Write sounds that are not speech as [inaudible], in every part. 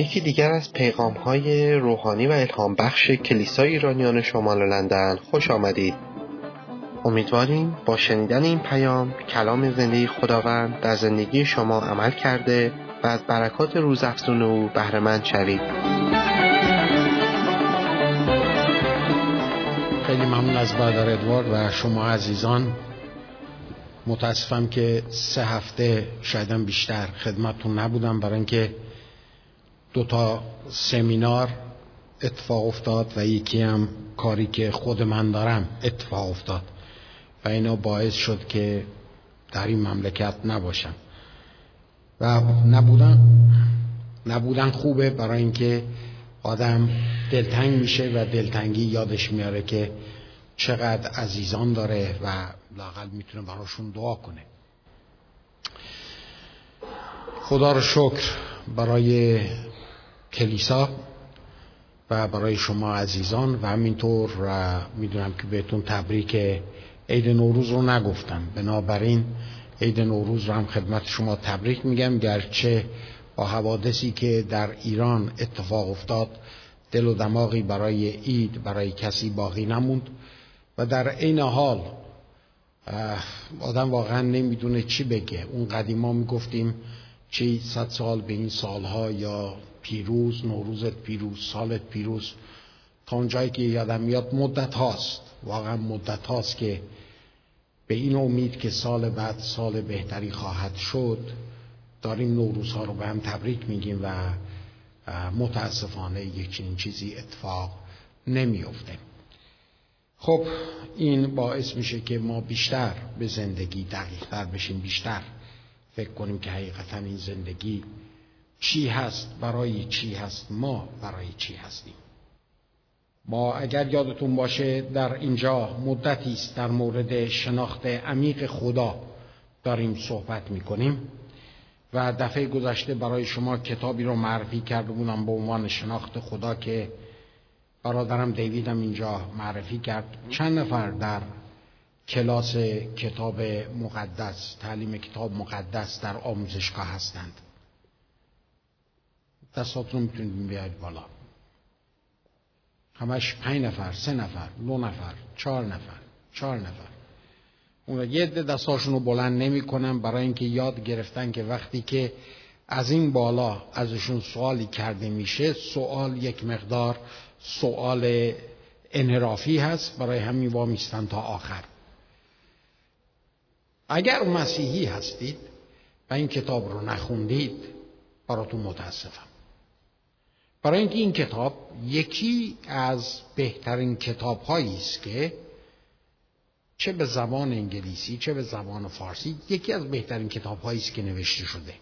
یکی دیگر از پیغام های روحانی و الهام بخش کلیسای ایرانیان شمال لندن خوش آمدید. امیدواریم با شنیدن این پیام کلام زندگی خداوند در زندگی شما عمل کرده و از برکات روزافزون او بهرهمند شوید. خیلی ممنون از برادر ادوارد و شما عزیزان. متاسفم که سه هفته شایدم بیشتر خدمتتون نبودم برای اینکه دو تا سمینار اتفاق افتاد و یکی هم کاری که خود من دارم اتفاق افتاد و اینا باعث شد که در این مملکت نباشم. و نبودن نبودن خوبه برای اینکه آدم دلتنگ میشه و دلتنگی یادش میاره که چقدر عزیزان داره و لاقل می‌تونه براشون دعا کنه. خدا رو شکر برای کلیسا و برای شما عزیزان و همینطور می‌دونم که بهتون تبریک عید نوروز رو نگفتم. بنابراین عید نوروز رو هم خدمت شما تبریک میگم. گرچه با حوادثی که در ایران اتفاق افتاد دل و دماغی برای عید برای کسی باقی نموند و در عین حال آدم واقعا نمی‌دونه چی بگه. اون قدیما می‌گفتیم چی صد سال به این سالها یا پیروز نوروزت پیروز سالت پیروز. تا اونجایی که یادم میاد مدت هاست. واقعا مدت هاست که به این امید که سال بعد سال بهتری خواهد شد داریم نوروزها رو به هم تبریک میگیم و متاسفانه یک چنین چیزی اتفاق نمیفته خب این باعث میشه که ما بیشتر به زندگی دقیقتر بشیم بیشتر. فکر کنیم که حقیقتا این زندگی چی هست برای چی هست ما برای چی هستیم؟ ما اگر یادتون باشه در اینجا مدتی است در مورد شناخت عمیق خدا داریم صحبت می‌کنیم و دفعه گذشته برای شما کتابی رو معرفی کرده بودم به عنوان شناخت خدا که برادرم دیویدم اینجا معرفی کرد. چند نفر در کلاس کتاب مقدس تعلیم کتاب مقدس در آموزشگاه هستند. دستاتون می‌تونید بیاید بالا. همش پنج نفر سه نفر دو نفر چهار نفر چهار نفر. اون یه عده دستاشون رو بلند نمی‌کنن برای اینکه یاد گرفتن که وقتی که از این بالا ازشون سوالی کرده میشه سوال یک مقدار سوال انحرافی هست برای همین وامیستن تا آخر. اگر مسیحی هستید و این کتاب رو نخوندید براتون متاسفم. برای اینکه این کتاب یکی از بهترین کتاب هایی است که چه به زبان انگلیسی چه به زبان فارسی یکی از بهترین کتاب هایی است که نوشته شده.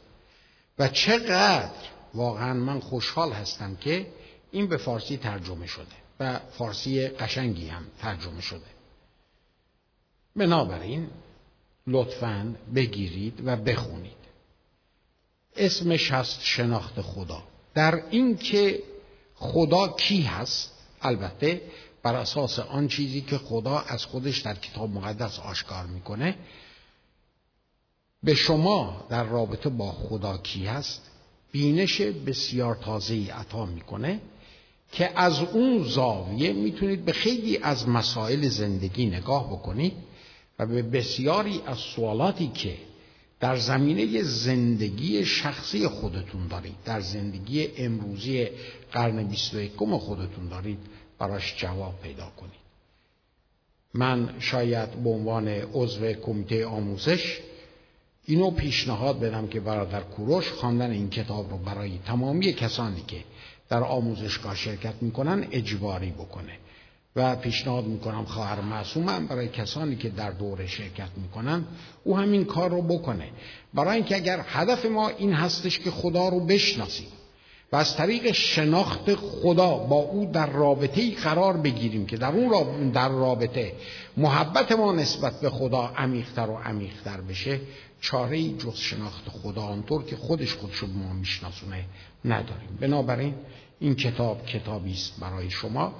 و چقدر واقعا من خوشحال هستم که این به فارسی ترجمه شده و فارسی قشنگی هم ترجمه شده. بنابراین لطفا بگیرید و بخونید. اسمش هست شناخت خدا. در این که خدا کی هست البته بر اساس آن چیزی که خدا از خودش در کتاب مقدس آشکار می‌کنه به شما در رابطه با خدا کی هست بینش بسیار تازه ای عطا می‌کنه که از اون زاویه می‌تونید به خیلی از مسائل زندگی نگاه بکنید و به بسیاری از سوالاتی که در زمینه زندگی شخصی خودتون دارید. در زندگی امروزی قرن 21 خودتون دارید. براش جواب پیدا کنید. من شاید به عنوان عضو کمیته آموزش اینو پیشنهاد بدم که برادر کوروش خواندن این کتاب رو برای تمامی کسانی که در آموزشگاه شرکت می‌کنن اجباری بکنه. و پیشنهاد می‌کنم خواهر معصومم برای کسانی که در دوره شرکت می‌کنن او همین کار رو بکنه. برای اینکه اگر هدف ما این هستش که خدا رو بشناسیم و از طریق شناخت خدا با او در رابطه ای قرار بگیریم که در اون در رابطه محبت ما نسبت به خدا عمیقتر و عمیقتر بشه چاره ای جز شناخت خدا آنطور که خودش خودش رو ما میشناسونه نداریم. بنابراین این کتاب کتابی است برای شما.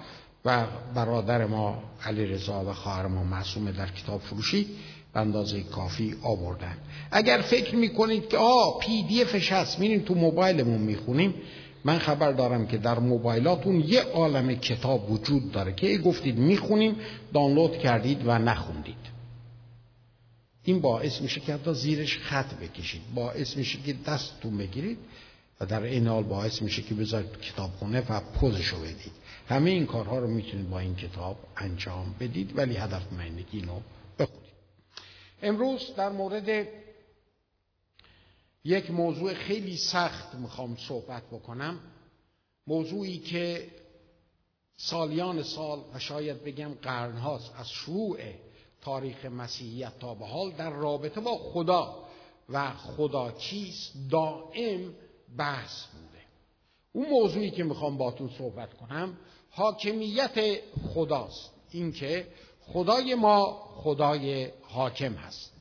و برادر ما علی رضا و خواهر ما معصوم در کتاب فروشی به اندازه کافی آوردن. اگر فکر می‌کنید که آه پی دی افش هست میریم تو موبایلمون می‌خونیم. من خبر دارم که در موبایلاتون یه عالم کتاب وجود داره که گفتید می‌خونیم دانلود کردید و نخوندید. این باعث میشه که حتی زیرش خط بکشید. باعث میشه که دستتون بگیرید و در این حال باعث میشه که بذارید کتابخونه و پوزشو بدید. همه این کارها رو می‌تونید با این کتاب انجام بدید ولی هدف من اینو بخونید. امروز در مورد یک موضوع خیلی سخت می‌خوام صحبت بکنم. موضوعی که سالیان سال و شاید بگم قرنهاست از شروع تاریخ مسیحیت تا به حال در رابطه با خدا و خدا چیست دائم بحث بوده. اون موضوعی که می‌خوام باتون صحبت کنم حاکمیت خداست. اینکه خدای ما خدای حاکم هست.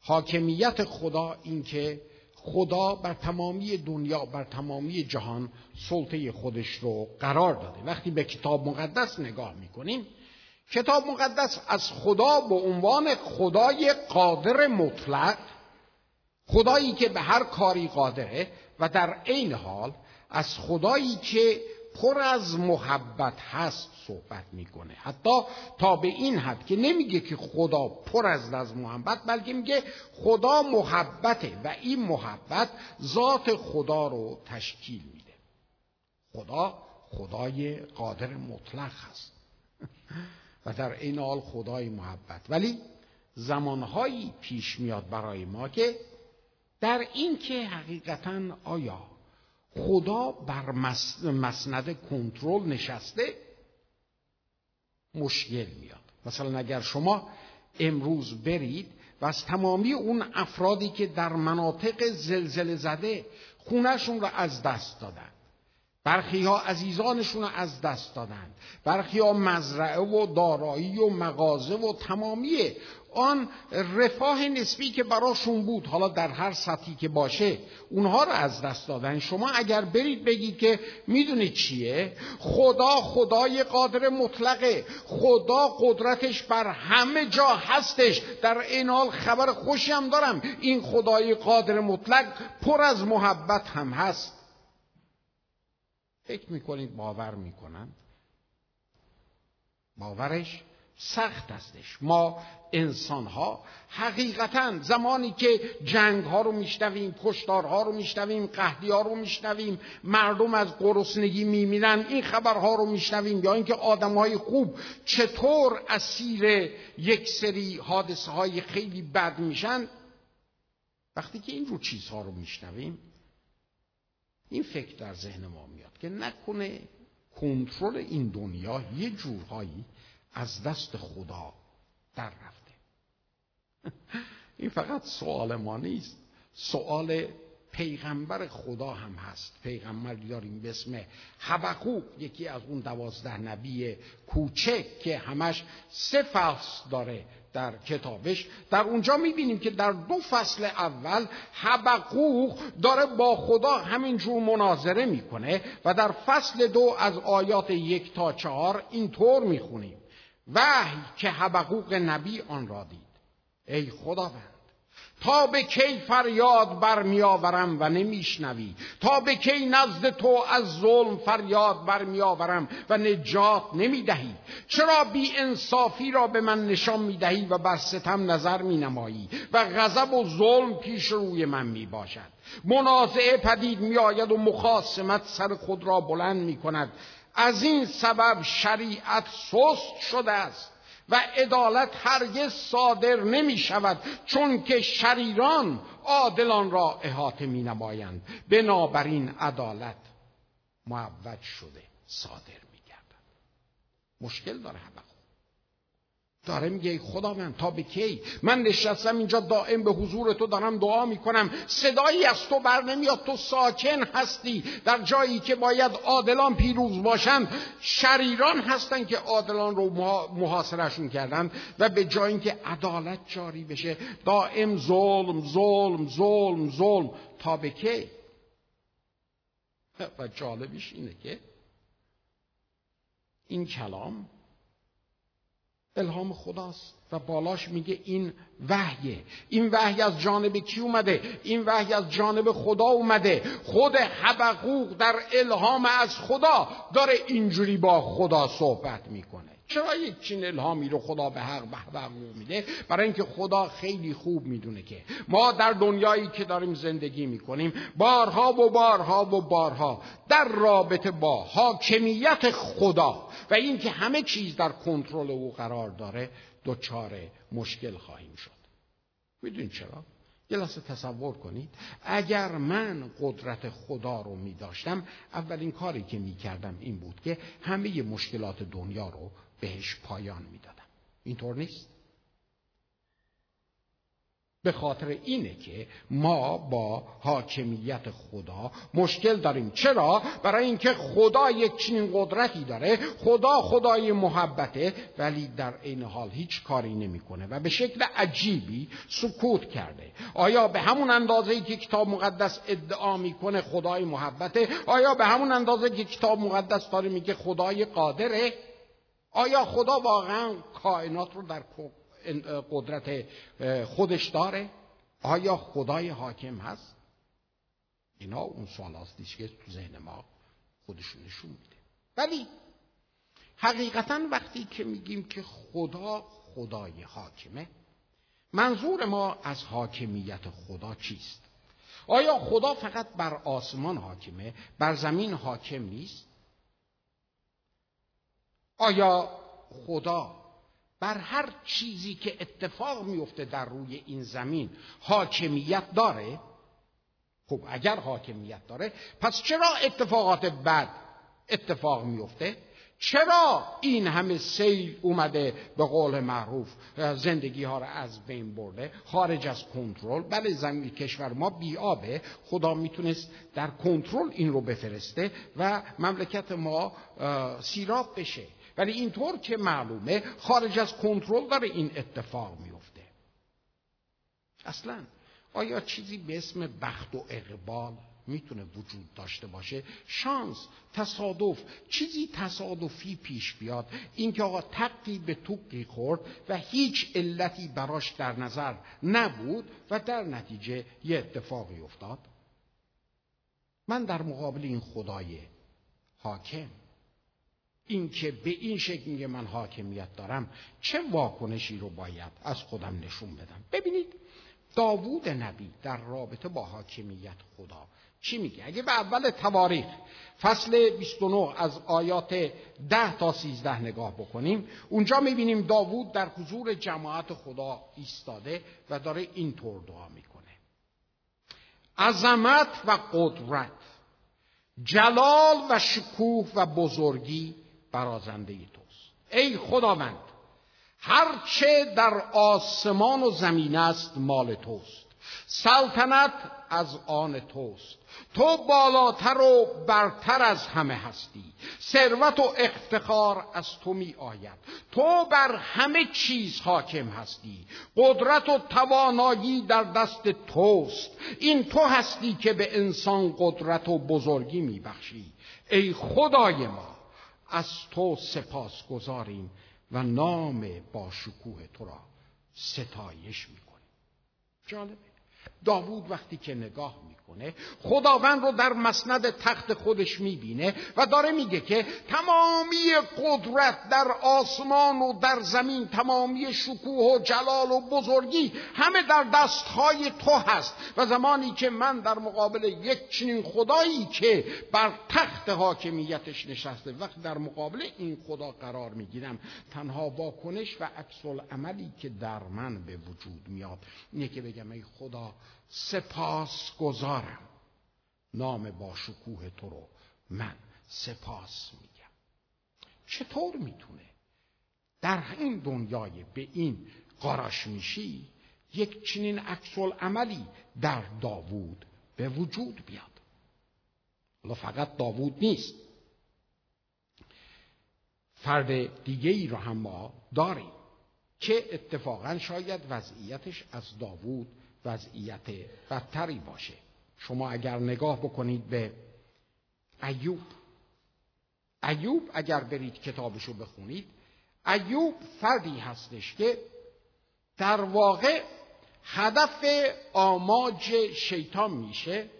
حاکمیت خدا اینکه خدا بر تمامی دنیا بر تمامی جهان سلطه خودش رو قرار داده. وقتی به کتاب مقدس نگاه می‌کنیم کتاب مقدس از خدا به عنوان خدای قادر مطلق خدایی که به هر کاری قادره و در عین حال از خدایی که پر از محبت هست صحبت می‌کنه. حتی تا به این حد که نمیگه که خدا پر از از محبت بلکه میگه خدا محبته و این محبت ذات خدا رو تشکیل میده. خدا خدای قادر مطلق هست. [laughs] و در این حال خدای محبت. ولی زمانهایی پیش میاد برای ما که در این که حقیقتا آیا خدا بر مسند کنترل نشسته مشکل میاد. مثلا اگر شما امروز برید و از تمامی اون افرادی که در مناطق زلزله زده خونهشون رو از دست دادن. برخی ها عزیزانشون رو از دست دادن. برخی ها مزرعه و دارایی و مغازه و تمامی آن رفاه نسبی که براشون بود حالا در هر سطحی که باشه اونها رو از دست دادن. شما اگر برید بگید که می‌دونید چیه؟ خدا خدای قادر مطلقه. خدا قدرتش بر همه جا هستش. در این حال خبر خوشی هم دارم. این خدای قادر مطلق پر از محبت هم هست. فکر می‌کنید باور می‌کنند؟ باورش؟ سخت هستش. ما انسان ها حقیقتا زمانی که جنگ ها رو میشنویم کشتارها رو میشنویم قهدی ها رو میشنویم مردم از گرسنگی میمیرن این خبرها رو میشنویم یا اینکه آدم های خوب چطور اسیر یک سری حادثه های خیلی بد میشن. وقتی که این رو چیزها رو میشنویم این فکر در ذهن ما میاد که نکنه کنترل این دنیا یه جورهایی از دست خدا در رفته. این فقط سوال ما نیست. سوال پیغمبر خدا هم هست. پیغمبری داریم به اسم حبقوق یکی از اون دوازده نبی کوچک که همش سه فصل داره در کتابش. در اونجا می‌بینیم که در دو فصل اول حبقوق داره با خدا همینجور مناظره می‌کنه و در فصل دو از آیات یک تا چهار اینطور می‌خونیم. وحی که حبقوق نبی آن را دید. ای خداوند تا به کی فریاد برمیآورم و نمیشنوی؟ تا به کی نزد تو از ظلم فریاد برمیآورم و نجات نمی‌دهی؟ چرا بی انصافی را به من نشان می‌دهی و بر ستم نظر مینمایی و غضب و ظلم پیش روی من می‌باشد؟ منازعه پدید میآید و مخاسمت سر خود را بلند می‌کند. از این سبب شریعت سست شده است و عدالت هرگز صادر نمی شود چون که شریران عادلان را احاطه می نمایند. بنابراین عدالت معود شده صادر می گردد. مشکل داره داره میگه خدا من تا به کی؟ من نشستم اینجا دائم به حضور تو دارم دعا می‌کنم. صدایی از تو بر نمیاد. تو ساکن هستی. در جایی که باید عادلان پیروز باشند شریران هستن که عادلان رو محاصرشون کردن و به جای اینکه عدالت جاری بشه دائم ظلم ظلم ظلم ظلم. تا به کی؟ و جالبش اینه که این کلام الهام خداست و بالاش میگه این وحیه. این وحی از جانب کی اومده؟ این وحی از جانب خدا اومده. خود حبقوق در الهام از خدا داره اینجوری با خدا صحبت می‌کنه. چرا یک چین الهامی رو خدا به حق به حقوق میده؟ برای اینکه خدا خیلی خوب می‌دونه که ما در دنیایی که داریم زندگی می‌کنیم بارها و بارها و بارها در رابطه با حاکمیت خدا و اینکه همه چیز در کنترل او قرار داره دچار مشکل خواهیم شد. می‌دونید چرا؟ یه لحظه تصور کنید. اگر من قدرت خدا رو می داشتم اولین کاری که می کردم این بود که همه مشکلات دنیا رو بهش پایان می‌دادم. اینطور نیست؟ به خاطر اینه که ما با حاکمیت خدا مشکل داریم. چرا؟ برای اینکه خدا یک چنین قدرتی داره. خدا خدای محبته ولی در عین حال هیچ کاری نمی‌کنه و به شکل عجیبی سکوت کرده. آیا به همون اندازه که کتاب مقدس ادعا می‌کنه خدای محبته؟ آیا به همون اندازه که کتاب مقدس داره میگه خدای قادره؟ آیا خدا واقعا کائنات رو در قدرت خودش داره؟ آیا خدای حاکم هست؟ اینا اون سوال هستیش که تو ذهن ما خودشون نشون میده ولی حقیقتا وقتی که میگیم که خدا خدای حاکمه منظور ما از حاکمیت خدا چیست؟ آیا خدا فقط بر آسمان حاکمه بر زمین حاکم نیست آیا خدا بر هر چیزی که اتفاق میفته در روی این زمین حاکمیت داره؟ خب اگر حاکمیت داره پس چرا اتفاقات بد اتفاق میفته؟ چرا این همه سیل اومده به قول معروف زندگی ها را از بین برده خارج از کنترل؟ بله زمین کشور ما بیابه خدا می‌تونست در کنترل این رو بفرسته و مملکت ما سیراب بشه. ولی اینطور که معلومه خارج از کنترل داره این اتفاق میفته. اصلا آیا چیزی به اسم بخت و اقبال می‌تونه وجود داشته باشه؟ شانس تصادف چیزی تصادفی پیش بیاد. اینکه آقا تقی به توقی خورد و هیچ علتی براش در نظر نبود و در نتیجه یه اتفاقی افتاد. من در مقابل این خدای حاکم اینکه به این شکل میگه من حاکمیت دارم چه واکنشی رو باید از خودم نشون بدم؟ ببینید داوود نبی در رابطه با حاکمیت خدا چی میگه؟ اگه به اول تواریخ فصل 29 از آیات 10 تا 13 نگاه بکنیم اونجا می‌بینیم داوود در حضور جماعت خدا ایستاده و داره اینطور دعا می‌کنه. عظمت و قدرت جلال و شکوه و بزرگی برازنده توست. ای خداوند هرچه در آسمان و زمین است مال توست. سلطنت از آن توست. تو بالاتر و برتر از همه هستی. ثروت و افتخار از تو می آید. تو بر همه چیز حاکم هستی. قدرت و توانایی در دست توست. این تو هستی که به انسان قدرت و بزرگی می بخشی. ای خدای ما از تو سپاس گذاریم و نام با شکوه تو را ستایش می‌کنیم. جالبه. داوود وقتی که نگاه می‌کنه خداوند رو در مسند تخت خودش می‌بینه و داره میگه که تمامی قدرت در آسمان و در زمین تمامی شکوه و جلال و بزرگی همه در دستهای تو هست و زمانی که من در مقابل یک چنین خدایی که بر تخت حاکمیتش نشسته وقتی در مقابل این خدا قرار می‌گیرم تنها واکنش و عکس عملی که در من به وجود میاد اینه که بگم ای خدا سپاس گذارم نام با شکوه تو رو من سپاس میگم. چطور می‌تونه در این دنیای به این قاراش میشی یک چنین عکس عملی در داوود به وجود بیاد؟ حالا فقط داوود نیست. فرد دیگه ای رو هم ما داریم که اتفاقا شاید وضعیتش از داوود وضعیت بدتری باشه. شما اگر نگاه بکنید به ایوب ایوب اگر برید کتابشو بخونید ایوب فردی هستش که در واقع هدف آماج شیطان میشه.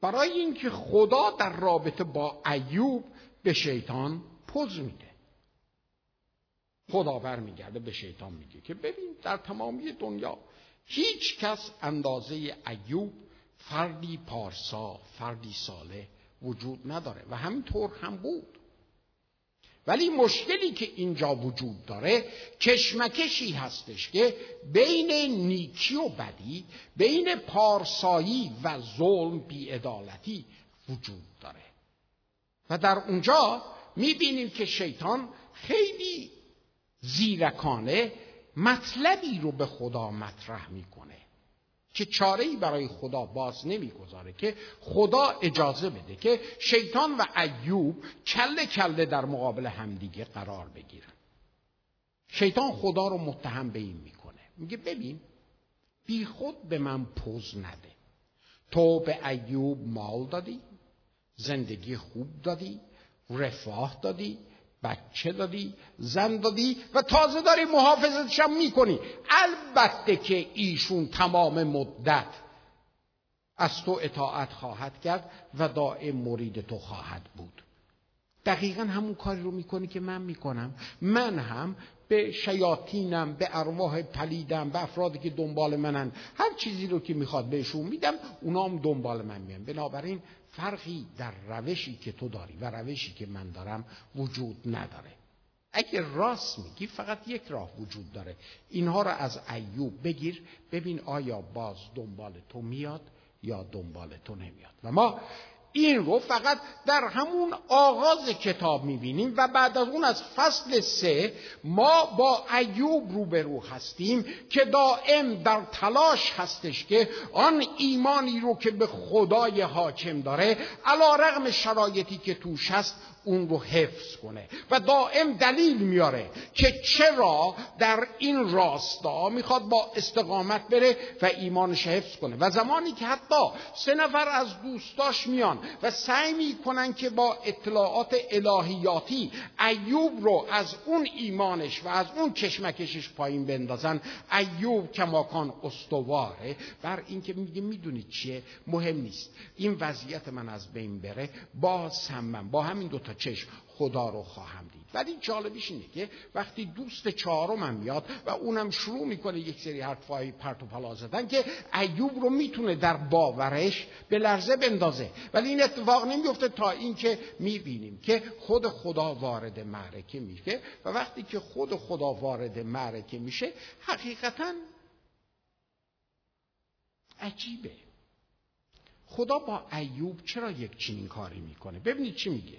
برای اینکه خدا در رابطه با ایوب به شیطان پوز میده. خدا برمیگرده به شیطان میگه که ببین در تمامی دنیا هیچ کس اندازه ایوب فردی پارسا فردی ساله وجود نداره و همینطور هم بود. ولی مشکلی که اینجا وجود داره کشمکشی هستش که بین نیکی و بدی بین پارسایی و ظلم بیعدالتی وجود داره. و در اونجا می‌بینیم که شیطان خیلی زیرکانه مطلبی رو به خدا مطرح می‌کنه که چاره ای برای خدا باز نمی‌گذاره که خدا اجازه بده که شیطان و ایوب کله کله در مقابل همدیگه قرار بگیرن. شیطان خدا رو متهم به این می‌کنه. میگه ببین بی خود به من پوز نده. تو به ایوب مال دادی زندگی خوب دادی رفاه دادی بچه دادی زن دادی و تازه داری محافظتش هم می‌کنی. البته که ایشون تمام مدت از تو اطاعت خواهد کرد و دائم مرید تو خواهد بود. دقیقا همون کاری رو می‌کنی که من می‌کنم. من هم به شیاطینم به ارواح پلیدم به افرادی که دنبال منن هر چیزی رو که می‌خواد بهشون میدم اونا هم دنبال من میان. بنابراین فرقی در روشی که تو داری و روشی که من دارم وجود نداره. اگه راست میگی فقط یک راه وجود داره. اینها رو از ایوب بگیر ببین آیا باز دنبال تو میاد یا دنبال تو نمیاد. و ما این رو فقط در همون آغاز کتاب می‌بینیم و بعد از اون از فصل سه ما با ایوب روبرو هستیم که دائم در تلاش هستش که آن ایمانی رو که به خدای حاکم داره علا رغم شرایطی که توش هست اون رو حفظ کنه. و دائم دلیل میاره که چرا در این راستا می‌خواد با استقامت بره و ایمانش حفظ کنه. و زمانی که حتی سه نفر از دوستاش میان و سعی می‌کنن که با اطلاعات الهیاتی ایوب رو از اون ایمانش و از اون کشمکشش پایین بندازن ایوب کماکان استواره. بر اینکه میگه می‌دونید چیه؟ مهم نیست. این وضعیت من از بین بره. با سمم با همین دوتا چشم خدا رو خواهم دید. ولی جالبیش اینه که وقتی دوست چهارمم میاد و اونم شروع می‌کنه یک سری حرفای پرت و پلا زدن که ایوب رو می‌تونه در باورش به لرزه بندازه. ولی این اتفاق نمیفته تا اینکه می‌بینیم که خود خدا وارد معرکه میشه و وقتی که خود خدا وارد معرکه میشه حقیقتا عجیبه. خدا با ایوب چرا یک چنین کاری می‌کنه؟ ببینید چی میگه.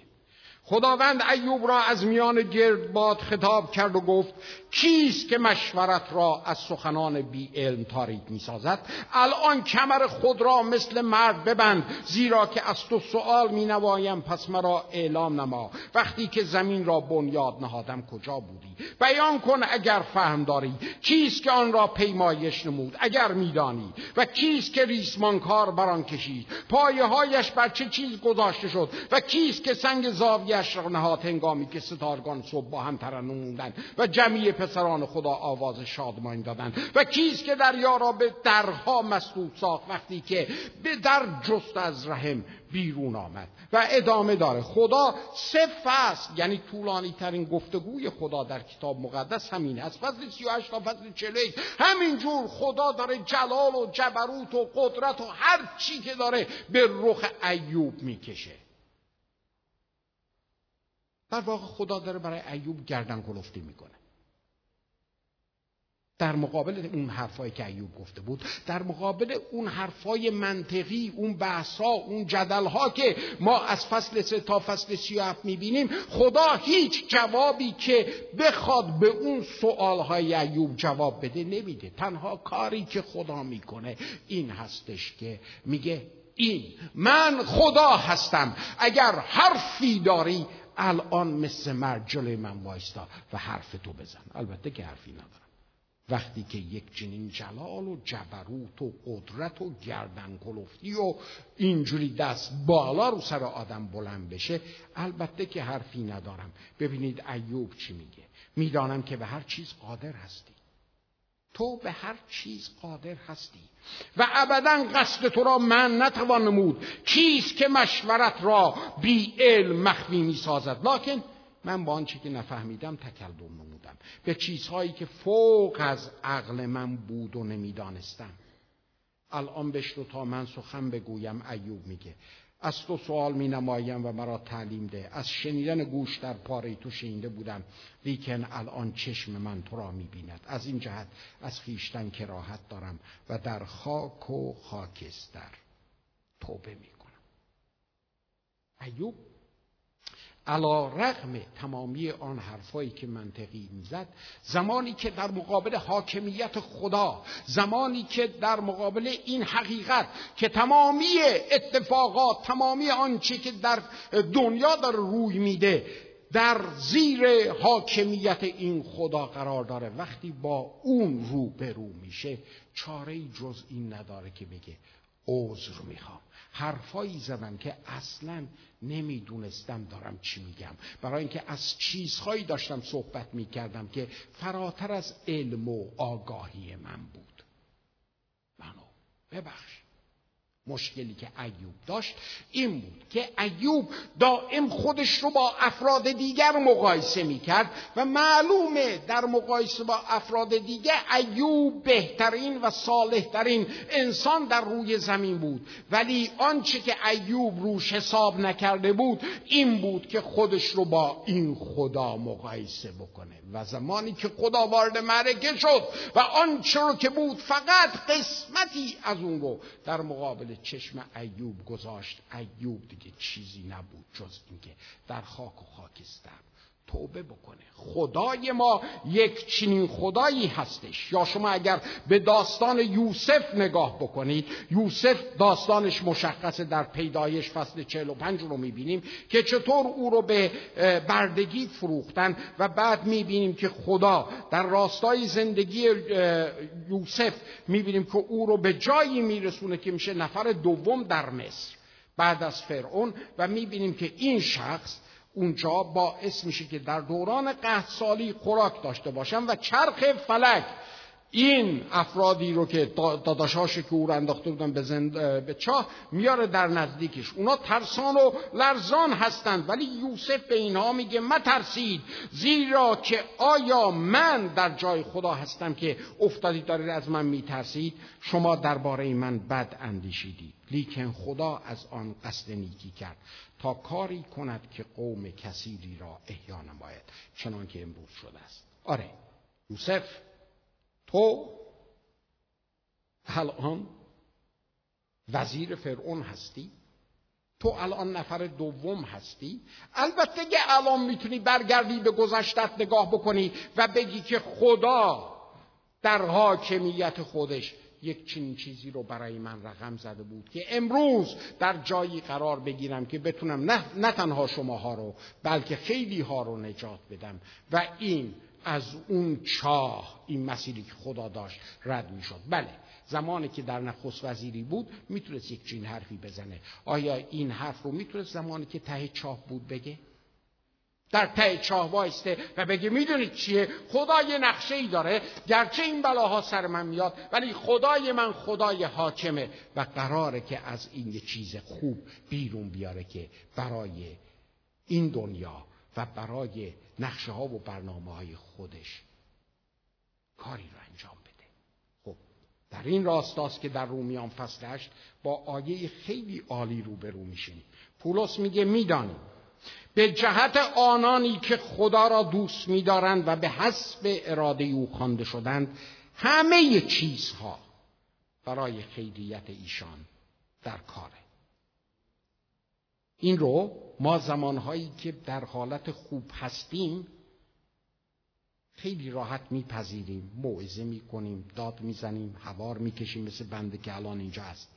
خداوند ایوب را از میان گردباد خطاب کرد و گفت کیست که مشورت را از سخنان بی علم تاریک می سازد الان کمر خود را مثل مرد ببند زیرا که از تو سؤال می نوایم پس مرا اعلام نما. وقتی که زمین را بنیاد نهادم کجا بودی؟ بیان کن اگر فهم داری. کیست که آن را پیمایش نمود اگر میدانی؟ و کیست که ریسمان کار بران کشید؟ پایه هایش بر چه چیز گذاشته شد؟ و کیست که سنگ زاویش را هنگامی که ستارگان صبح با هم ترنم و جمعی پسران خدا آواز شادمان دادند و کیست که دریا را به درها مسدود ساخت وقتی که به در جست از رحم بیرون آمد. و ادامه داره. خدا سه فصل یعنی طولانی ترین گفتگوی خدا در کتاب مقدس همین است. فصل 38 تا فصل 41 همینجور خدا داره جلال و جبروت و قدرت و هر چی که داره به رخ ایوب می‌کشه. در واقع خدا داره برای ایوب گردن کلفتی می‌کنه. در مقابل اون حرفایی که ایوب گفته بود در مقابل اون حرفای منطقی اون بحثا اون جدلها که ما از فصل سه تا فصل سی و می‌بینیم خدا هیچ جوابی که بخواد به اون سوالهای ایوب جواب بده نمیده. تنها کاری که خدا می‌کنه این هستش که میگه این من خدا هستم. اگر حرفی داری الان مثل مرد جلوی من وایستا و حرف تو بزن. البته که حرفی ندارم. وقتی که یک چنین جلال و جبروت و قدرت و گردن کلفتی و اینجوری دست بالا رو سر آدم بلند بشه البته که حرفی ندارم. ببینید ایوب چی میگه. می‌دانم که به هر چیز قادر هستی. تو به هر چیز قادر هستی. و ابدا قصد تو را من نتوان نمود. کیست که مشورت را بی علم مخفی می سازد لکن من با آنچه که نفهمیدم تکلم نمودم. به چیزهایی که فوق از عقل من بود و نمی‌دانستم. الان بشرو تا من سخن بگویم ایوب میگه. از تو سوال می نمایم و مرا تعلیم ده. از شنیدن گوش در پاره تو شنیده بودم. لیکن الان چشم من تو را می بیند از این جهت از خیشتن که راحت دارم و در خاک و خاکستر توبه می کنم ایوب؟ علا رغم تمامی آن حرفایی که منطقی می‌زد زمانی که در مقابل حاکمیت خدا زمانی که در مقابل این حقیقت که تمامی اتفاقات تمامی آنچه که در دنیا داره روی میده در زیر حاکمیت این خدا قرار داره. وقتی با اون رو به رو میشه چاره جز این نداره که بگه عذر می‌خوام. حرفایی زدم که اصلا نمی‌دونستم دارم چی میگم. برای اینکه از چیزهایی داشتم صحبت می‌کردم که فراتر از علم و آگاهی من بود. منو. ببخش مشکلی که ایوب داشت این بود که ایوب دائم خودش رو با افراد دیگر مقایسه می‌کرد و معلومه در مقایسه با افراد دیگر ایوب بهترین و صالحترین انسان در روی زمین بود. ولی آنچه که ایوب روش حساب نکرده بود این بود که خودش رو با این خدا مقایسه بکنه. و زمانی که خدا وارد معرکه شد و آنچه رو که بود فقط قسمتی از اون رو در مقابل چشم ایوب گذاشت. ایوب دیگه چیزی نبود جز اینکه در خاک و خاکستر. توبه بکنه. خدای ما یک چنین خدایی هستش. یا شما اگر به داستان یوسف نگاه بکنید یوسف داستانش مشخصه در پیدایش فصل 45 رو می‌بینیم که چطور او رو به بردگی فروختن و بعد می‌بینیم که خدا در راستای زندگی یوسف می‌بینیم که او رو به جایی میرسونه که میشه نفر دوم در مصر بعد از فرعون و می‌بینیم که این شخص اونجا باعث میشه که در دوران قهد سالی خوراک داشته باشن و چرخ فلک این افرادی رو که داداشاش که او رو انداخته بودن به, زند... به چاه میاره در نزدیکش. اونا ترسان و لرزان هستند. ولی یوسف به اینها میگه ترسید زیرا که آیا من در جای خدا هستم که افتادی دارید از من میترسید؟ شما درباره من بد اندیشیدید. لیکن خدا از آن قصد نیکی کرد. تا کاری کند که قوم کثیری را احیا نماید. چنان که امروز شده است. آره. یوسف تو الان وزیر فرعون هستی؟ تو الان نفر دوم هستی؟ البته که الان می‌تونی برگردی به گذشتت نگاه بکنی و بگی که خدا در حاکمیت خودش یک چنین چیزی رو برای من رقم زده بود که امروز در جایی قرار بگیرم که بتونم نه, نه تنها شماها رو بلکه خیلی ها رو نجات بدم. و این از اون چاه این مسیری که خدا داشت رد می شد بله زمانی که در نخست وزیری بود می‌تونست یک چین حرفی بزنه. آیا این حرف رو می‌تونست زمانی که ته چاه بود بگه؟ در ته چاه وایسته و بگه می‌دونید چیه؟ خدا یه نقشه ای داره. گرچه این بلاها سر من میاد ولی خدای من خدای حاکمه و قراره که از این یه چیز خوب بیرون بیاره که برای این دنیا و برای نقشه ها و برنامه های خودش کاری رو انجام بده. خب در این راستاست که در رومیان فصل هشت با آیه خیلی عالی رو به رو میشینیم پولس میگه می‌دانیم به جهت آنانی که خدا را دوست میدارند و به حسب اراده او خوانده شدند همه چیزها برای خیریت ایشان در کاره. این رو ما زمانهایی که در حالت خوب هستیم خیلی راحت میپذیریم. موعظه می‌کنیم داد می‌زنیم هوار می‌کشیم مثل بنده که الان اینجا هست.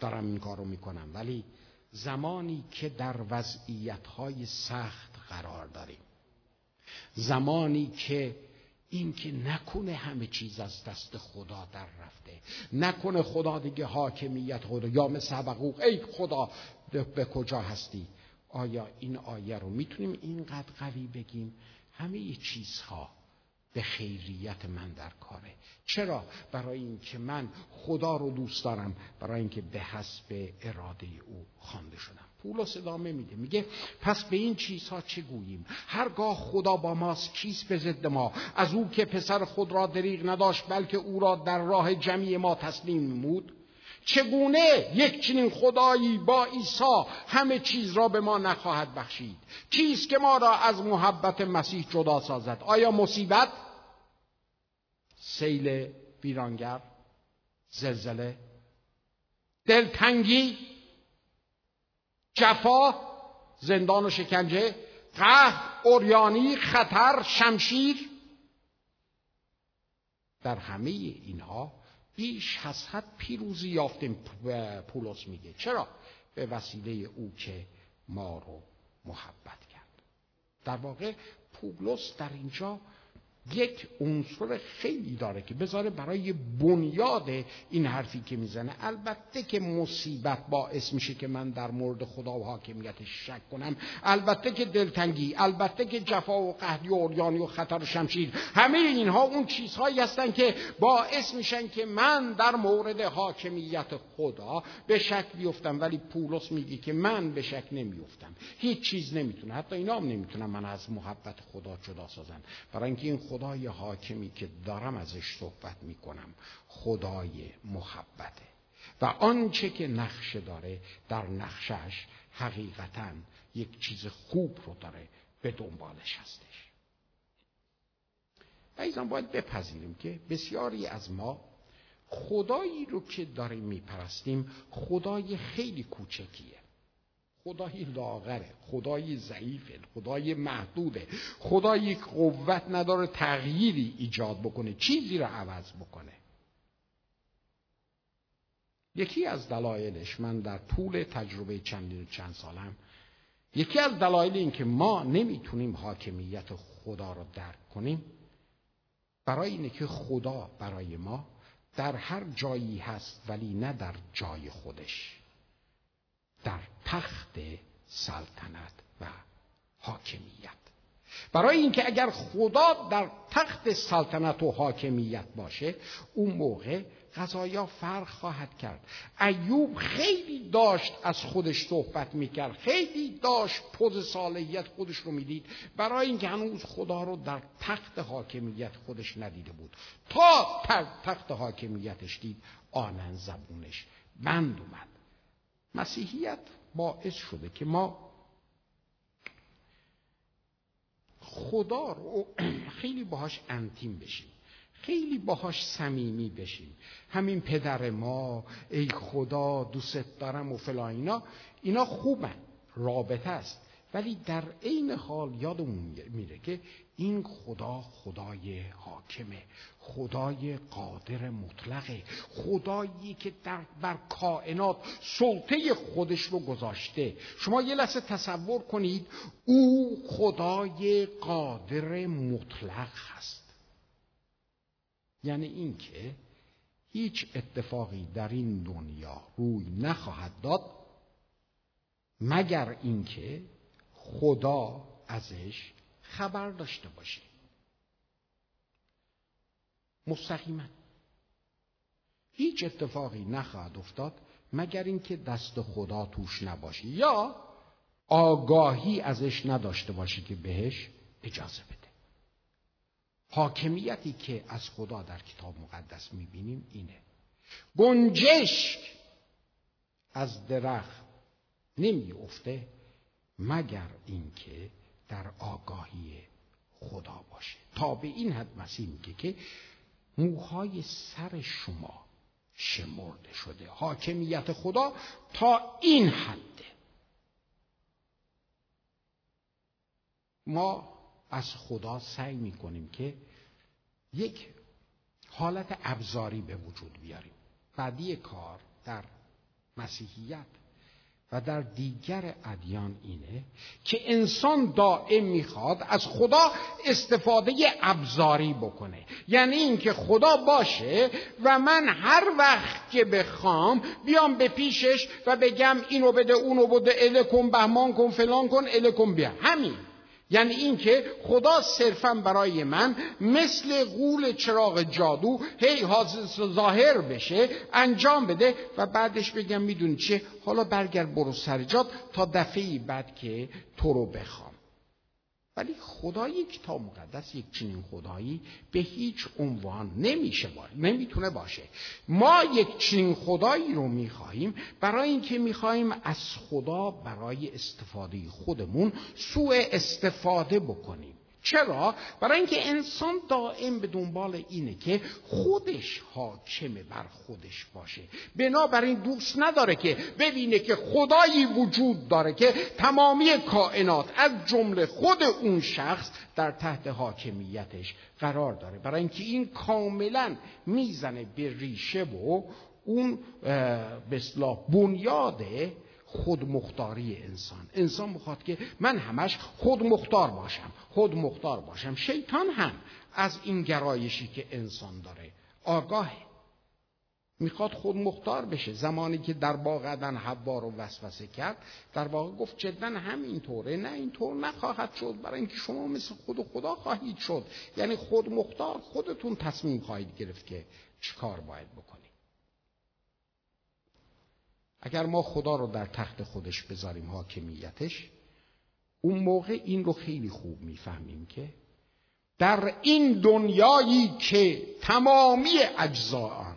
دارم این کارو می‌کنم. ولی زمانی که در وضعیت های سخت قرار داریم. زمانی که این که نکنه همه چیز از دست خدا در رفته. نکنه خدا دیگه حاکمیت خدا یا مثل ای خدا به کجا هستی؟ آیا این آیه رو می‌تونیم اینقدر قوی بگیم؟ همه چیزها به خیریت من در کاره. چرا؟ برای اینکه من خدا رو دوست دارم برای اینکه به حسب اراده او خوانده شدم. پولس ادامه میده. میگه پس به این چیزها چه گوییم؟ هرگاه خدا با ماست کیست به ضد ما؟ از او که پسر خود را دریغ نداشت بلکه او را در راه جمعی ما تسلیم نمود؟ چگونه یک چنین خدایی با عیسی همه چیز را به ما نخواهد بخشید؟ کیست که ما را از محبت مسیح جدا سازد؟ آیا مصیبت؟ سیل ویرانگر زلزله دلتنگی جفا زندان و شکنجه قهر اوریانی خطر شمشیر؟ در همه اینها بیش از حد پیروزی یافتیم پولس میگه. چرا؟ به وسیله او که ما رو محبت کرد. در واقع پولس در اینجا یک عنصر خیلی داره که بذاره برای بنیاد این حرفی که می‌زنه. البته که مصیبت باعث میشه که من در مورد خدا و حاکمیتش شک کنم. البته که دلتنگی البته که جفا و قهدی و اوریانی و خطر و شمشیر. همه اینها اون چیزهایی هستن که باعث میشن که من در مورد حاکمیت خدا به شک بیفتم. ولی پولس میگه که من به شک نمیفتم. هیچ چیز نمی‌تونه. حتی اینا هم نمی‌تونم من از محبت خدا جدا سازن. برای اینکه این خدای حاکمی که دارم ازش صحبت می‌کنم خدای محبته. و آنچه که نقشه داره در نقشش حقیقتا یک چیز خوب رو داره به دنبالش هستش. و ایزان باید بپذیریم که بسیاری از ما خدایی رو که داریم میپرستیم خدای خیلی کوچکیه. خدای لاغره خدای ضعیفه خدای محدوده خدایی قوت نداره تغییری ایجاد بکنه چیزی رو عوض بکنه. یکی از دلایلش من در طول تجربه چندین چند سالم یکی از دلایل این که ما نمی‌تونیم حاکمیت خدا رو درک کنیم برای اینه که خدا برای ما در هر جایی هست ولی نه در جای خودش. در تخت سلطنت و حاکمیت. برای اینکه اگر خدا در تخت سلطنت و حاکمیت باشه اون موقع قضایا فرق خواهد کرد. ایوب خیلی داشت از خودش صحبت می‌کرد. خیلی داشت پوز صالحیت خودش رو می‌دید. برای اینکه هنوز خدا رو در تخت حاکمیت خودش ندیده بود. تا تخت حاکمیتش دید آنن زبونش بند اومد. مسیحیت باعث شده که ما خدا رو [clears throat] خیلی باهاش انتیم بشیم خیلی باهاش صمیمی بشیم. همین پدر ما ای خدا دوست دارم و فلا اینا اینا خوبن رابطه است. ولی در عین حال یادمون میره که این خدا خدای حاکمه خدای قادر مطلقه خدایی که در بر کائنات سلطه خودش رو گذاشته. شما یه لحظه تصور کنید او خدای قادر مطلق هست. یعنی اینکه هیچ اتفاقی در این دنیا روی نخواهد داد مگر اینکه خدا ازش خبر داشته باشه مستقیما. هیچ اتفاقی نخواهد افتاد مگر اینکه دست خدا توش نباشه یا آگاهی ازش نداشته باشه که بهش اجازه بده. حاکمیتی که از خدا در کتاب مقدس می‌بینیم اینه. گنجشک از درخت نمیافته مگر اینکه در آگاهی خدا باشه. تا به این حد مسیح میگه که موهای سر شما شمرده شده. حاکمیت خدا تا این حده ما از خدا سعی می‌کنیم که یک حالت ابزاری به وجود بیاریم. بعدی کار در مسیحیت و در دیگر ادیان اینه که انسان دائم می‌خواد از خدا استفاده ابزاری بکنه. یعنی اینکه خدا باشه و من هر وقت که بخوام بیام به پیشش و بگم اینو بده اونو بده الکن بهمان کن فلان کن الکن بیا. همین. یعنی اینکه خدا صرفا برای من مثل غول چراغ جادو هی حاضر ظاهر بشه انجام بده و بعدش بگم می‌دونی چه؟ حالا برگرد برو سرجاد تا دفعه بعد که تو رو بخوام. ولی خدای کتاب مقدس یک چنین خدایی به هیچ عنوان نمیشه باشه نمی‌تونه باشه. ما یک چنین خدایی رو می‌خواهیم برای اینکه می‌خواهیم از خدا برای استفاده خودمون سوء استفاده بکنیم. چرا؟ برای اینکه انسان دائم به دنبال اینه که خودش حاکم بر خودش باشه بنابراین دوست نداره که ببینه که خدایی وجود داره که تمامی کائنات از جمله خود اون شخص در تحت حاکمیتش قرار داره برای اینکه این کاملا می‌زنه به ریشه و اون به اصلاح بنیاد خودمختاری انسان. انسان می‌خواد که من همش خودمختار باشم خودمختار باشم. شیطان هم از این گرایشی که انسان داره آگاهه. می‌خواد خود مختار بشه. زمانی که در باغ عدن حوا رو وسوسه کرد در واقع گفت جدا همینطوره. نه اینطور نخواهد شد برای اینکه شما مثل خود خدا خواهید شد. یعنی خود مختار خودتون تصمیم خواهید گرفت که چیکار باید بکنید. اگر ما خدا رو در تخت خودش بذاریم حاکمیتش اون موقع این رو خیلی خوب می‌فهمیم که در این دنیایی که تمامی اجزا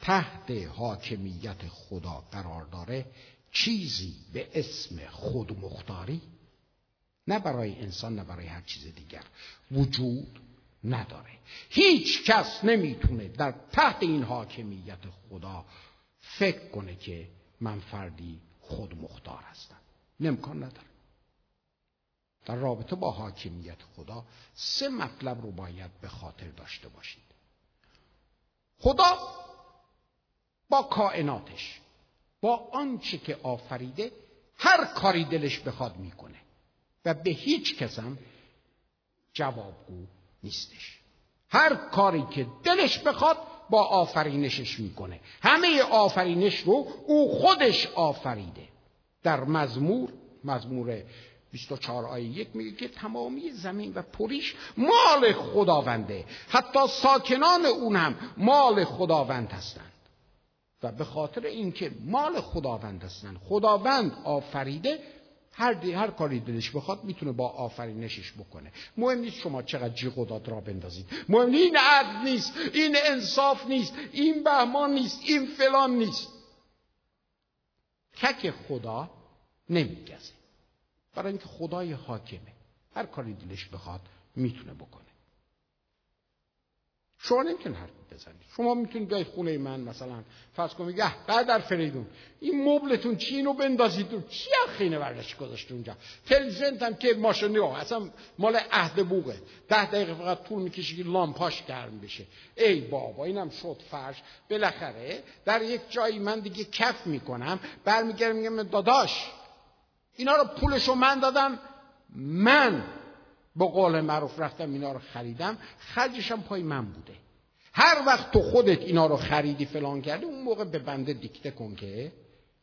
تحت حاکمیت خدا قرار داره چیزی به اسم خودمختاری نه برای انسان نه برای هر چیز دیگر وجود نداره. هیچ کس نمی‌تونه در تحت این حاکمیت خدا فکر کنه که من فردی خود مختار هستم. نمکان نداره در رابطه با حاکمیت خدا سه مطلب رو باید به خاطر داشته باشید. خدا با کائناتش با آنچه که آفریده هر کاری دلش بخواد می‌کنه و به هیچ کسم جوابگو نیستش. هر کاری که دلش بخواد با آفرینشش می‌کنه. همه آفرینش رو او خودش آفریده. در مزمور مزمور 24 آیه یک میگه که تمامی زمین و پریش مال خداونده. حتی ساکنان اون هم مال خداوند هستند. و به خاطر اینکه مال خداوند هستند خداوند آفریده هر, دی هر کاری دلش بخواد می‌تونه با آفرینشش بکنه. مهم نیست شما چقدر جیغ و داد را بندازید. مهم نیست این عدل نیست این انصاف نیست این بهمان نیست این فلان نیست. کک خدا نمیگزه. برای اینکه خدای حاکمه. هر کاری دلش بخواد می‌تونه بکنه. شما نمی‌تونید حرف بزنید. شما می‌تونید بیاید خونه من مثلا. فرض کنید یه در فریدون. این مبلتون چی؟ اینو بندازید. چی خینه ورش گذاشته اونجا؟ تلویزیون هم که ماشین نگاه اصلا مال عهد بوغه. ده دقیقه فقط طول می‌کشه که لامپاش گرم بشه. ای بابا اینم شد فرش. بالاخره در یک جایی من دیگه کف می‌کنم. برمیگردم میگم داداش اینا رو پولشو من دادم. من با قول معروف رفتم اینا رو خریدم. خرجشم پای من بوده. هر وقت تو خودت اینا رو خریدی فلان کردی اون موقع به بنده دیکته کن که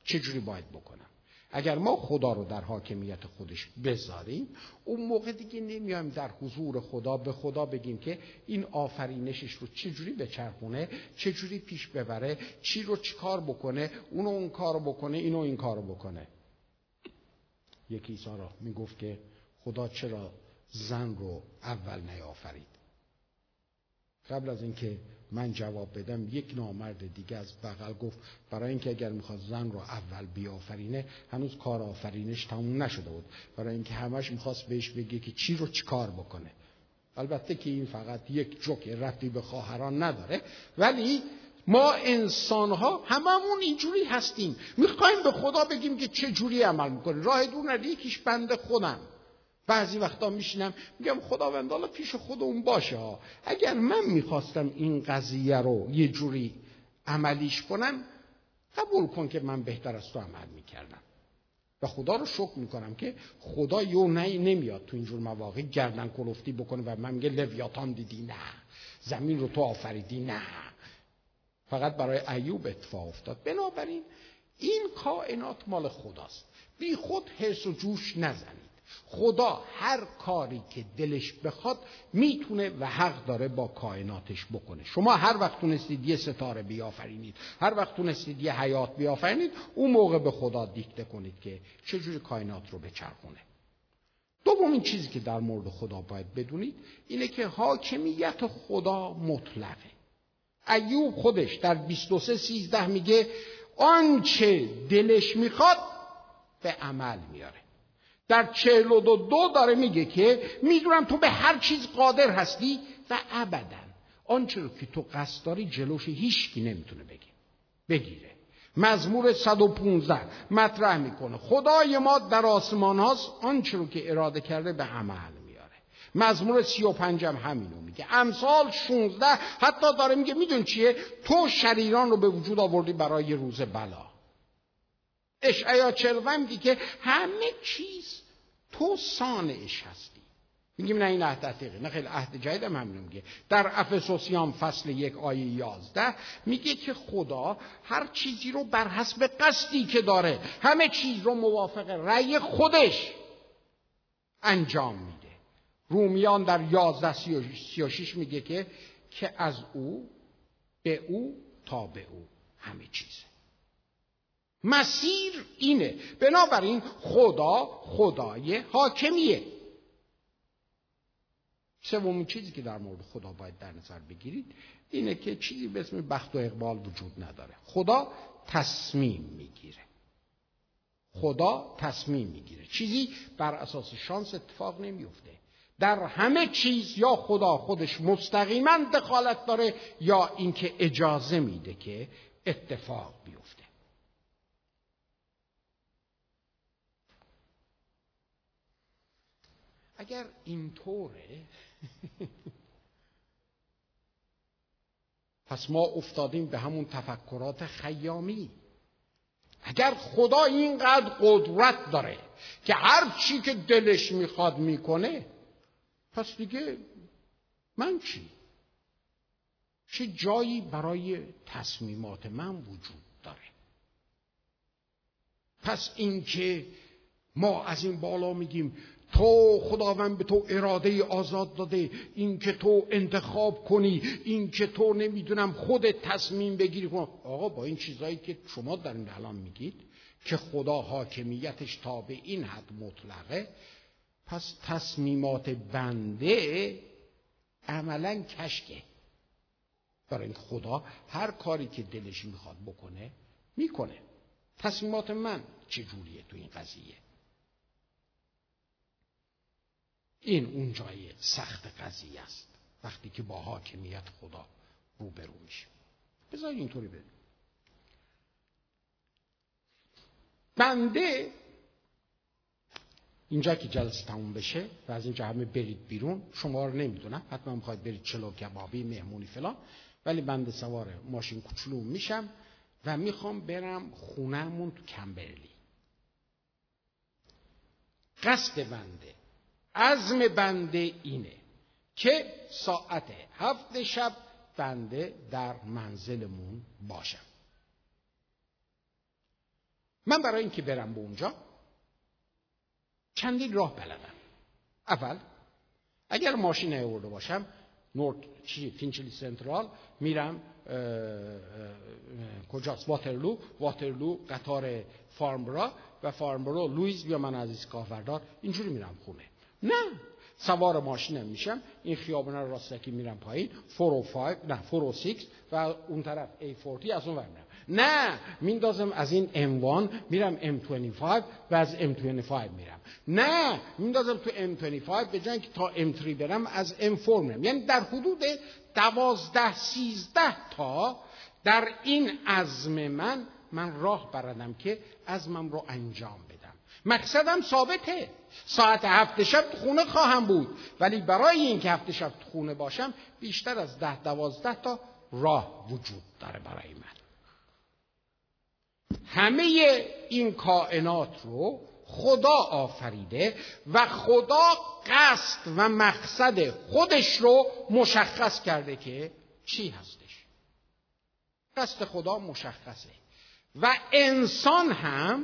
چجوری باید بکنم. اگر ما خدا رو در حاکمیت خودش بذاریم اون موقع دیگه نمیایم در حضور خدا به خدا بگیم که این آفرینشش رو چجوری بچرخونه چجوری پیش ببره چی رو چیکار بکنه اونو اون کار بکنه اینو این کار بکنه. یکی ایسا را می‌گفت که خدا چرا زن رو اول نیافرید. قبل از اینکه من جواب بدم یک نامرد دیگه از بغل گفت برای اینکه اگر می‌خواد زن رو اول بیافرینه هنوز کار آفرینش تموم نشده بود. برای اینکه همش می‌خواست بهش بگه که چی رو چی کار بکنه. البته که این فقط یک جوک رفتی به خواهران نداره ولی ما انسان ها هممون اینجوری هستیم. می‌خوایم به خدا بگیم که چه جوری عمل می‌کنه راه دور یکیش بنده خودم. بعضی وقتا میشینم میگم خداوند حالا پیش خودمون باشه ها. اگر من می‌خواستم این قضیه رو یه جوری عملیش کنم قبول کن که من بهتر از تو عمل می‌کردم. و خدا رو شکر می‌کنم که خدا یو نه نمیاد تو اینجور مواقع گردن کلفتی بکنه و من میگه لویاتان دیدی نه زمین رو تو آفریدی نه. فقط برای ایوب اتفاق افتاد. بنابراین این کائنات مال خداست. بی خود حرس و جوش نزنید. خدا هر کاری که دلش بخواد می‌تونه و حق داره با کائناتش بکنه. شما هر وقت تونستید یه ستاره بیافرینید هر وقت تونستید یه حیات بیافرینید اون موقع به خدا دیکته کنید که چجوری کائنات رو بچرخونه. دومین چیزی که در مورد خدا باید بدونید اینه که حاکمیت خدا مطلقه. ایوب خودش در 23 13 میگه آنچه دلش می‌خواد به عمل میاره. در چهل و دو, دو داره میگه که می‌دونم تو به هر چیز قادر هستی و ابدا. آنچه رو که تو قصد داری جلوش هیچکی نمی‌تونه بگه. بگیره. مزمور 115 مطرح می‌کنه. خدای ما در آسمان هاست آنچه رو که اراده کرده به عمل میاره. مزمور 35 هم همینو میگه. امثال 16 حتی داره میگه میدون چیه؟ تو شریران رو به وجود آوردی برای روز بلا. اشعیا چلوه میگه که همه چیز تو سانعش هستی. میگیم نه این عهد عتیقه. نه خیلی عهد جدید هم همینو میگه. در افسوسیان فصل یک آیه یازده میگه که خدا هر چیزی رو بر حسب قصدی که داره همه چیز رو موافق رأی خودش انجام میده. رومیان در یازده سی و شیش میگه که که از او به او تا به او همه چیزه. مسیر اینه. بنابراین خدا خدای حاکمیه. سومین چیزی که در مورد خدا باید در نظر بگیرید اینه که چیزی به اسم بخت و اقبال وجود نداره. خدا تصمیم می‌گیره. خدا تصمیم می‌گیره. چیزی بر اساس شانس اتفاق نمیفته در همه چیز یا خدا خودش مستقیما دخالت داره یا اینکه اجازه میده که اتفاق بیفته. اگر اینطوره پس ما افتادیم به همون تفکرات خیامی اگر خدا اینقدر قدرت داره که هر چی که دلش می‌خواد می‌کنه پس دیگه من چی؟ چه جایی برای تصمیمات من وجود داره پس اینکه ما از این بالا میگیم تو خداوند به تو اراده آزاد داده. این که تو انتخاب کنی این که تو نمی‌دونم خود تصمیم بگیری. کن آقا با این چیزهایی که شما در این الان میگید که خدا حاکمیتش تا به این حد مطلقه پس تصمیمات بنده عملا کشکه. برای این خدا هر کاری که دلش می‌خواد بکنه می‌کنه. تصمیمات من چجوریه تو این قضیه؟ این اون جای سخت قضیه است. وقتی که با حاکمیت خدا روبرو میشه بذار اینطوری بده بنده اینجا که جلسه تموم بشه و از اینجا همه برید بیرون شما رو نمی‌دونم. حتما می‌خواید برید چلو کبابی مهمونی فلان. ولی بنده سوار ماشین کوچولو میشم و می‌خوام برم خونهمون تو کمبرلی. قصد بنده عزم بنده اینه که ساعت هفت شب بنده در منزلمون باشم. من برای اینکه برم به اونجا چندین راه بلدم. اول اگر ماشین نیاورده باشم نورت چی فینچلی سنترال میرم کجاست؟ واترلو واترلو قطار فارمبرا و فارمبرا لویز بیا من از ایستگاه اینجوری میرم خونه. نه. سوار ماشینم میشم. این خیابان رو راستکی میرم پایین. 405 نه 406 و اون طرف A40 از اون ور میرم. نه میندازم از این M1 میرم M25 و از M25 میرم. نه میندازم تو M25 به جای که تا M3 برم از M4 میرم. یعنی در حدود دوازده سیزده تا در این عزم من من راه بردم که عزمم رو انجام بدم. مقصدم ثابته. ساعت هفت شب تو خونه خواهم بود. ولی برای اینکه هفت شب تو خونه باشم بیشتر از ده دوازده تا راه وجود داره برای من. همه این کائنات رو خدا آفریده و خدا قصد و مقصد خودش رو مشخص کرده که چی هستش. قصد خدا مشخصه. و انسان هم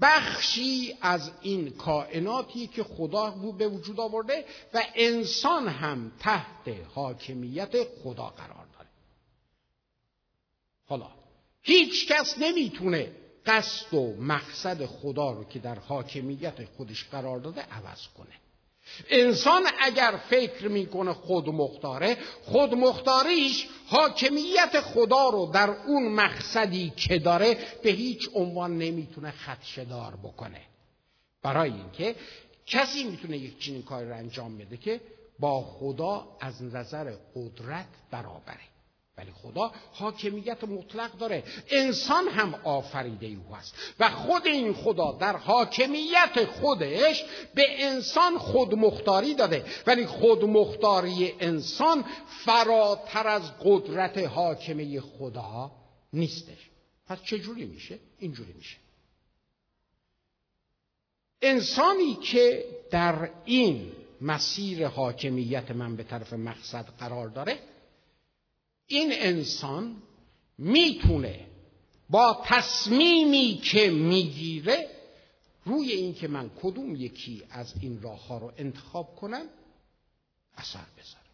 بخشی از این کائناتی که خدا به وجود آورده و انسان هم تحت حاکمیت خدا قرار داره. حالا هیچ کس نمی‌تونه قصد و مقصد خدا رو که در حاکمیت خودش قرار داده عوض کنه. انسان اگر فکر می‌کنه خود مختاره خود مختاریش حاکمیت خدا رو در اون مقصدی که داره به هیچ عنوان نمی‌تونه خدشدار بکنه. برای اینکه کسی می‌تونه یک چنین کاری رو انجام بده که با خدا از نظر قدرت برابره. ولی خدا حاکمیت مطلق داره. انسان هم آفریده او هست و خود این خدا در حاکمیت خودش به انسان خودمختاری داده. ولی خودمختاری انسان فراتر از قدرت حاکمه خدا نیستش. پس چجوری میشه؟ اینجوری میشه. انسانی که در این مسیر حاکمیت من به طرف مقصد قرار داره این انسان می‌تونه با تصمیمی که می‌گیره روی اینکه من کدوم یکی از این راه ها رو انتخاب کنم اثر بذاره.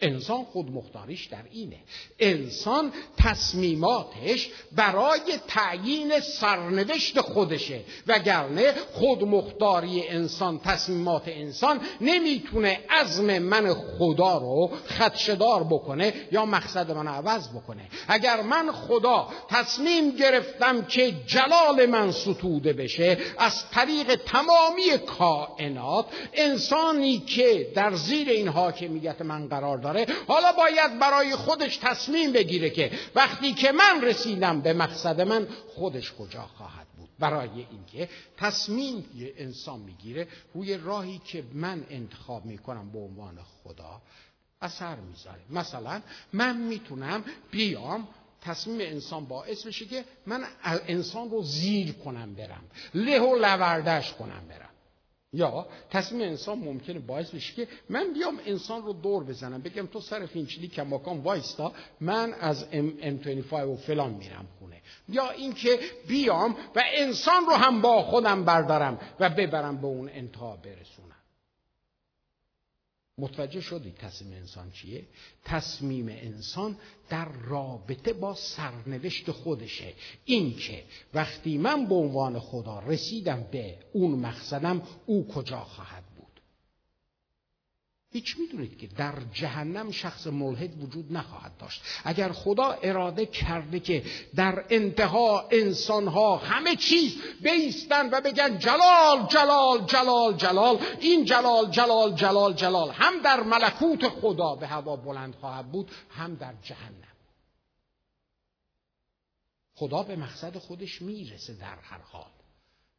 انسان خود مختاریش در اینه. انسان تصمیماتش برای تعیین سرنوشت خودشه. وگرنه خود مختاری انسان تصمیمات انسان نمی‌تونه عزم من خدا رو خدشدار بکنه یا مقصد من عوض بکنه. اگر من خدا تصمیم گرفتم که جلال من ستوده بشه از طریق تمامی کائنات انسانی که در زیر این حاکمیت من قرار داره حالا باید برای خودش تصمیم بگیره که وقتی که من رسیدم به مقصد من خودش کجا خواهد بود. برای اینکه تصمیم انسان می‌گیره روی راهی که من انتخاب می‌کنم به عنوان خدا اثر می‌ذاره. مثلا من می‌تونم بیام تصمیم انسان باعث بشه که من انسان رو زیر کنم برم. له و لوردش کنم برم. یا تصمیم انسان ممکنه باعث بشه که من بیام انسان رو دور بزنم بگم تو سر فینچلی کماکان وایستا من از M25 و فلان میرم خونه. یا اینکه بیام و انسان رو هم با خودم بردارم و ببرم به اون انتها برسونم. متوجه شدید تصمیم انسان چیه؟ تصمیم انسان در رابطه با سرنوشت خودشه اینکه وقتی من به عنوان خدا رسیدم به اون مقصدم او کجا خواهد هیچ می‌دونید که در جهنم شخص ملحد وجود نخواهد داشت. اگر خدا اراده کرده که در انتها انسانها همه چیز بیستن و بگن جلال جلال جلال جلال این جلال جلال جلال جلال هم در ملکوت خدا به هوا بلند خواهد بود هم در جهنم. خدا به مقصد خودش می‌رسه در هر حال.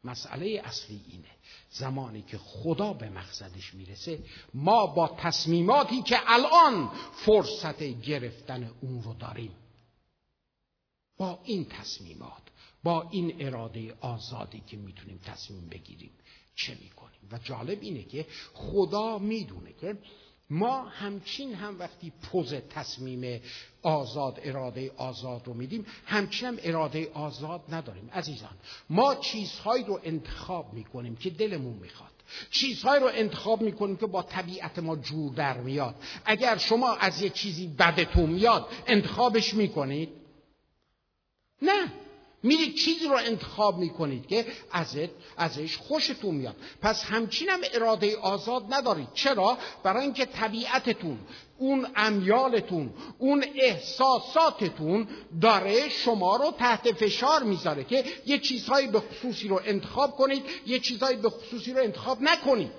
مسئله اصلی اینه. زمانی که خدا به مقصدش می‌رسه ما با تصمیماتی که الان فرصت گرفتن اون رو داریم. با این تصمیمات با این اراده آزادی که می‌تونیم تصمیم بگیریم چه می‌کنیم؟ و جالب اینه که خدا می‌دونه که ما همچین هم وقتی پوز تصمیم آزاد اراده آزاد رو میدیم همچین هم اراده آزاد نداریم. عزیزان ما چیزهایی رو انتخاب می‌کنیم که دلمون می‌خواد. چیزهایی رو انتخاب می‌کنیم که با طبیعت ما جور در میاد. اگر شما از یه چیزی بدتون میاد انتخابش می‌کنید؟ نه. میرید چیزی رو انتخاب می‌کنید که ازت ازش خوشتون میاد. پس همچینم اراده آزاد ندارید. چرا؟ برای اینکه طبیعتتون اون امیالتون اون احساساتتون داره شما رو تحت فشار می‌ذاره که یه چیزهایی به خصوصی رو انتخاب کنید یه چیزهایی به خصوصی رو انتخاب نکنید.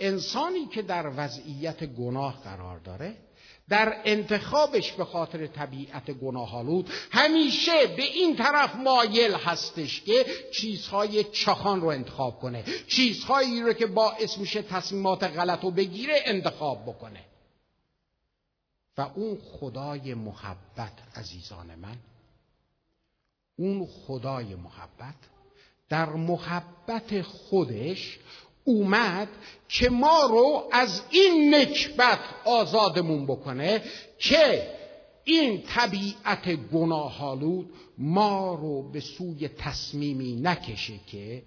انسانی که در وضعیت گناه قرار داره در انتخابش به خاطر طبیعت گناهالود همیشه به این طرف مایل هستش که چیزهای چخان رو انتخاب کنه چیزهایی رو که باعث میشه تصمیمات غلط رو بگیره انتخاب بکنه. و اون خدای محبت عزیزان من اون خدای محبت در محبت خودش اومد که ما رو از این نکبت آزادمون بکنه که این طبیعت گناهالود ما رو به سوی تصمیمی نکشه که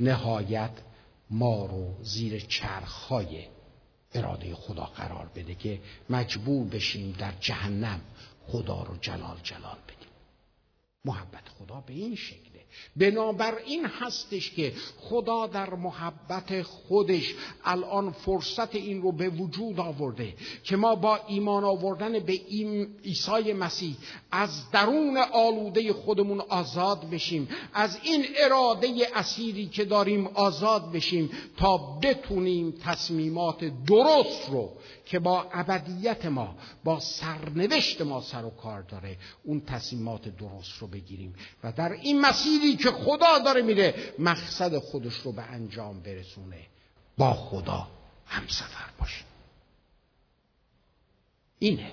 نهایت ما رو زیر چرخهای اراده خدا قرار بده که مجبور بشیم در جهنم خدا رو جلال جلال بدیم. محبت خدا به این شکله بنابراین هستش که خدا در محبت خودش الان فرصت این رو به وجود آورده که ما با ایمان آوردن به این عیسی مسیح از درون آلوده خودمون آزاد بشیم از این اراده اسیری که داریم آزاد بشیم تا بتونیم تصمیمات درست رو که با ابدیت ما با سرنوشت ما سر و کار داره. اون تصمیمات درست رو بگیریم. و در این مسیری که خدا داره میره مقصد خودش رو به انجام برسونه. با خدا هم سفر باشه اینه.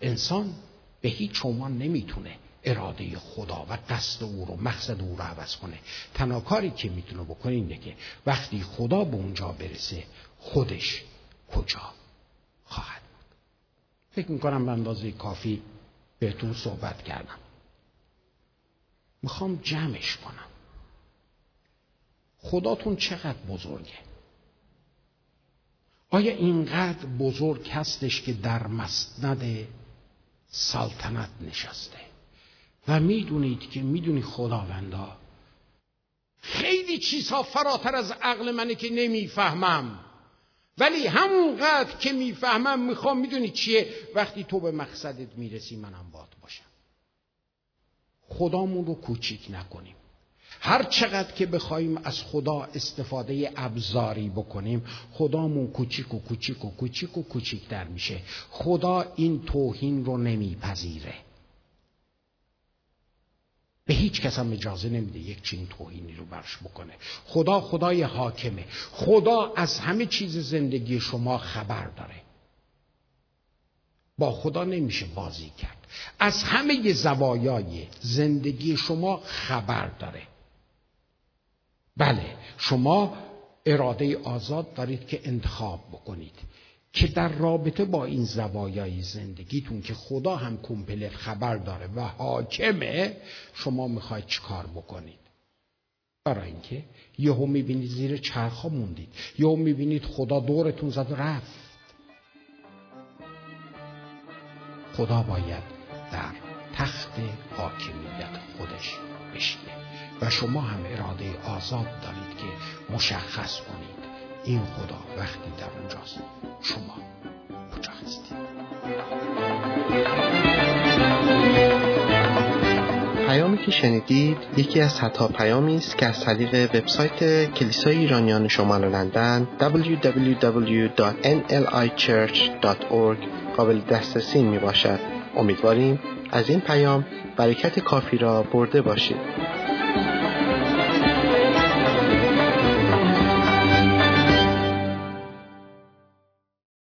انسان به هیچ عنوان نمی‌تونه اراده خدا و قصد او رو مقصد او رو عوض کنه. تنها کاری که می‌تونه بکنه اینه که وقتی خدا به اونجا برسه خودش کجا؟ خواهد. بود فکر می‌کنم به اندازه کافی بهتون صحبت کردم. می‌خوام جمعش کنم. خداتون چقدر بزرگه. آیا اینقدر بزرگ هستش که در مسند سلطنت نشسته؟ و می‌دونید که می‌دونی خداوندا خیلی چیزها فراتر از عقل منه که نمی‌فهمم. ولی همونقدر که می‌فهمم می‌خوام می‌دونی چیه؟ وقتی تو به مقصدت می‌رسی منم باد باشم. خدامون رو کوچیک نکنیم. هر چقدر که بخوایم از خدا استفاده ابزاری بکنیم خدامون کوچیک و کوچیک و کوچیک و کوچیک در میشه. خدا این توهین رو نمیپذیره. به هیچ کس هم اجازه نمیده یک چین توهینی رو برش بکنه. خدا خدای حاکمه. خدا از همه چیز زندگی شما خبر داره. با خدا نمیشه بازی کرد. از همه زوایای زندگی شما خبر داره. بله شما اراده آزاد دارید که انتخاب بکنید. که در رابطه با این زوایای زندگیتون که خدا هم کمپلت خبر داره و حاکمه شما می‌خواید چیکار بکنید؟ برای اینکه یهو می‌بینید زیر چرخا موندید. یهو می‌بینید خدا دورتون زد رفت. خدا باید در تخت حاکمیت خودش بشینه و شما هم اراده آزاد دارید که مشخص کنید. این خدا وقتی در اونجاست شما کجا هستید پیامی که شنیدید یکی از صدها پیامی است که از طریق وبسایت کلیسای ایرانیان شمال لندن www.nlichurch.org قابل دسترسی می باشد امیدواریم از این پیام برکت کافی را برده باشید.